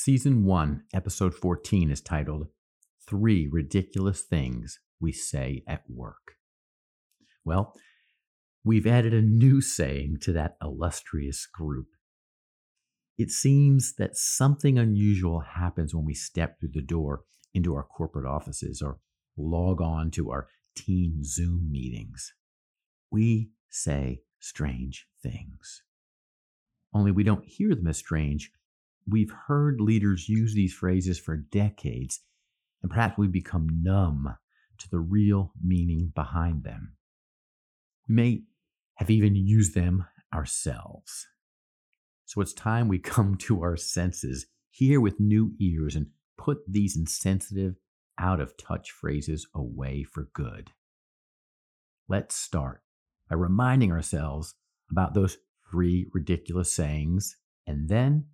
Season 1, Episode 14 is titled Three Ridiculous Things We Say at Work. Well, we've added a new saying to that illustrious group. It seems that something unusual happens when we step through the door into our corporate offices or log on to our team Zoom meetings. We say strange things. Only we don't hear them as strange. We've heard leaders use these phrases for decades, and perhaps we've become numb to the real meaning behind them. We may have even used them ourselves. So it's time we come to our senses, hear with new ears, and put these insensitive, out of touch phrases away for good. Let's start by reminding ourselves about those three ridiculous sayings, and then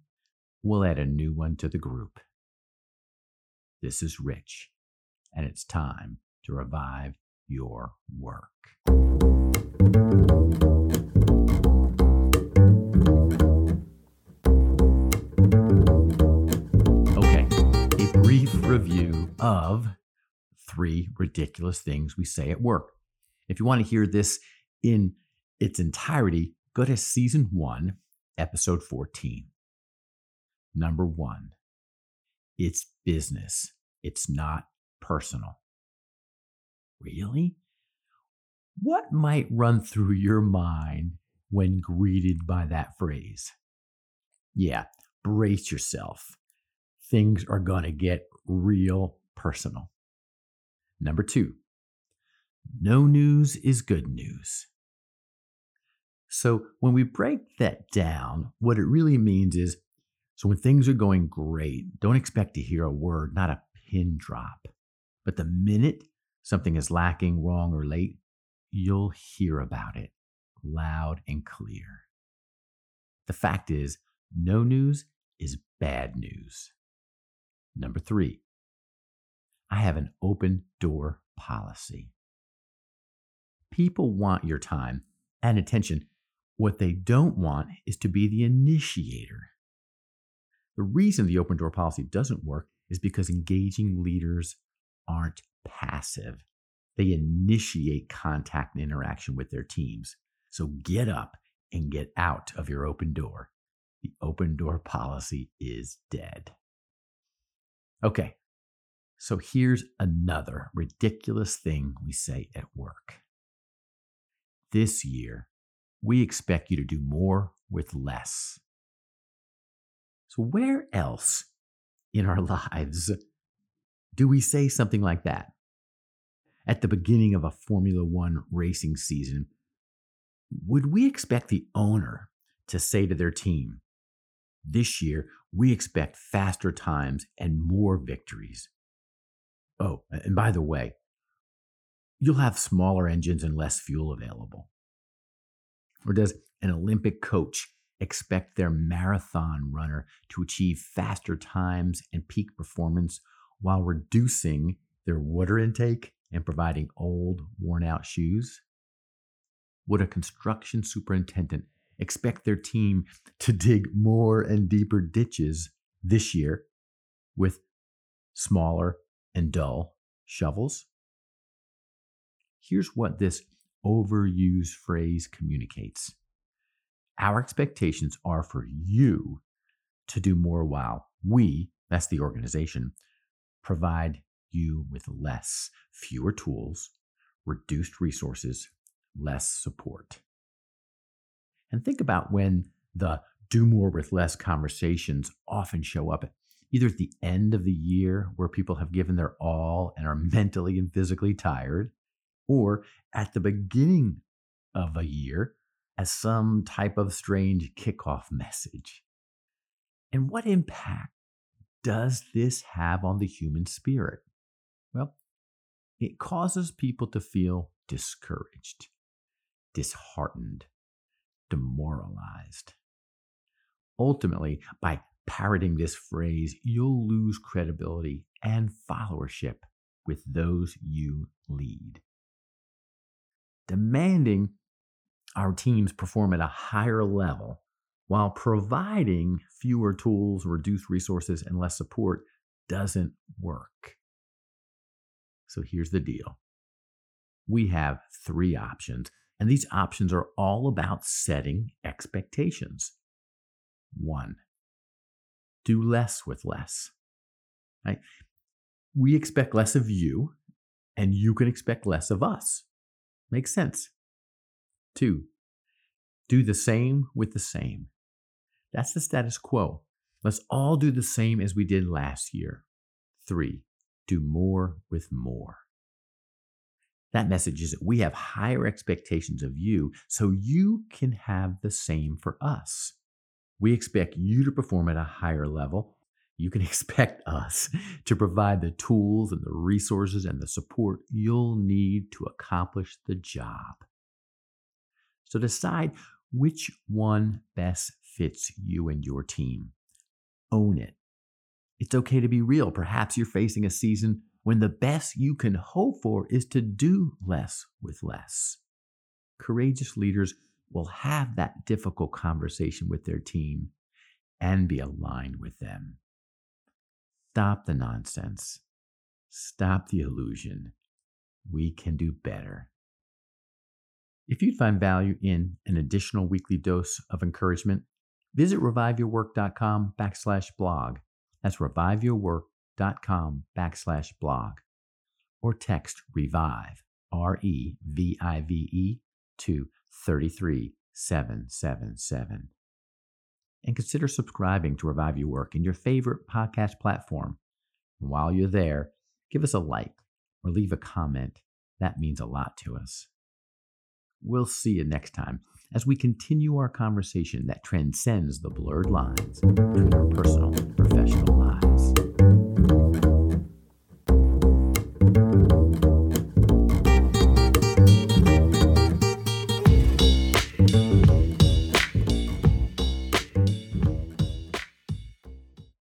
we'll add a new one to the group. This is Rich, and it's time to revive your work. Okay, a brief review of three ridiculous things we say at work. If you want to hear this in its entirety, go to season one, episode 14. Number one, it's business, it's not personal. Really? What might run through your mind when greeted by that phrase? Yeah, brace yourself. Things are going to get real personal. Number two, no news is good news. So, when we break that down, what it really means is so when things are going great, don't expect to hear a word, not a pin drop. But the minute something is lacking, wrong, or late, you'll hear about it loud and clear. The fact is, no news is bad news. Number three, I have an open door policy. People want your time and attention. What they don't want is to be the initiator. The reason the open door policy doesn't work is because engaging leaders aren't passive. They initiate contact and interaction with their teams. So get up and get out of your open door. The open door policy is dead. Okay, so here's another ridiculous thing we say at work. This year, we expect you to do more with less. So, where else in our lives do we say something like that? At the beginning of a Formula One racing season, would we expect the owner to say to their team, This year, we expect faster times and more victories? Oh, and by the way, you'll have smaller engines and less fuel available? Or does an Olympic coach expect their marathon runner to achieve faster times and peak performance while reducing their water intake and providing old, worn out shoes? Would a construction superintendent expect their team to dig more and deeper ditches this year with smaller and dull shovels? Here's what this overused phrase communicates our expectations are for you to do more while we, that's the organization, provide you with less, fewer tools, reduced resources, less support. And think about when the do more with less conversations often show up either at the end of the year where people have given their all and are mentally and physically tired, or at the beginning of a year as some type of strange kickoff message. And what impact does this have on the human spirit? Well, it causes people to feel discouraged, disheartened, demoralized. Ultimately, by parroting this phrase, you'll lose credibility and followership with those you lead. Demanding our teams perform at a higher level while providing fewer tools, reduced resources, and less support doesn't work. So here's the deal we have three options, and these options are all about setting expectations. One, do less with less. Right? We expect less of you, and you can expect less of us. Makes sense. Two, do the same with the same. That's the status quo. Let's all do the same as we did last year. Three, do more with more. That message is that we have higher expectations of you so you can have the same for us. We expect you to perform at a higher level. You can expect us to provide the tools and the resources and the support you'll need to accomplish the job. So decide which one best fits you and your team. Own it. It's okay to be real. Perhaps you're facing a season when the best you can hope for is to do less with less. Courageous leaders will have that difficult conversation with their team and be aligned with them. Stop the nonsense. Stop the illusion. We can do better. If you'd find value in an additional weekly dose of encouragement, visit reviveyourwork.com backslash blog. That's reviveyourwork.com backslash blog. Or text revive, R E V I V E, to 33777. And consider subscribing to Revive Your Work in your favorite podcast platform. And while you're there, give us a like or leave a comment. That means a lot to us. We'll see you next time as we continue our conversation that transcends the blurred lines between our personal and professional lives.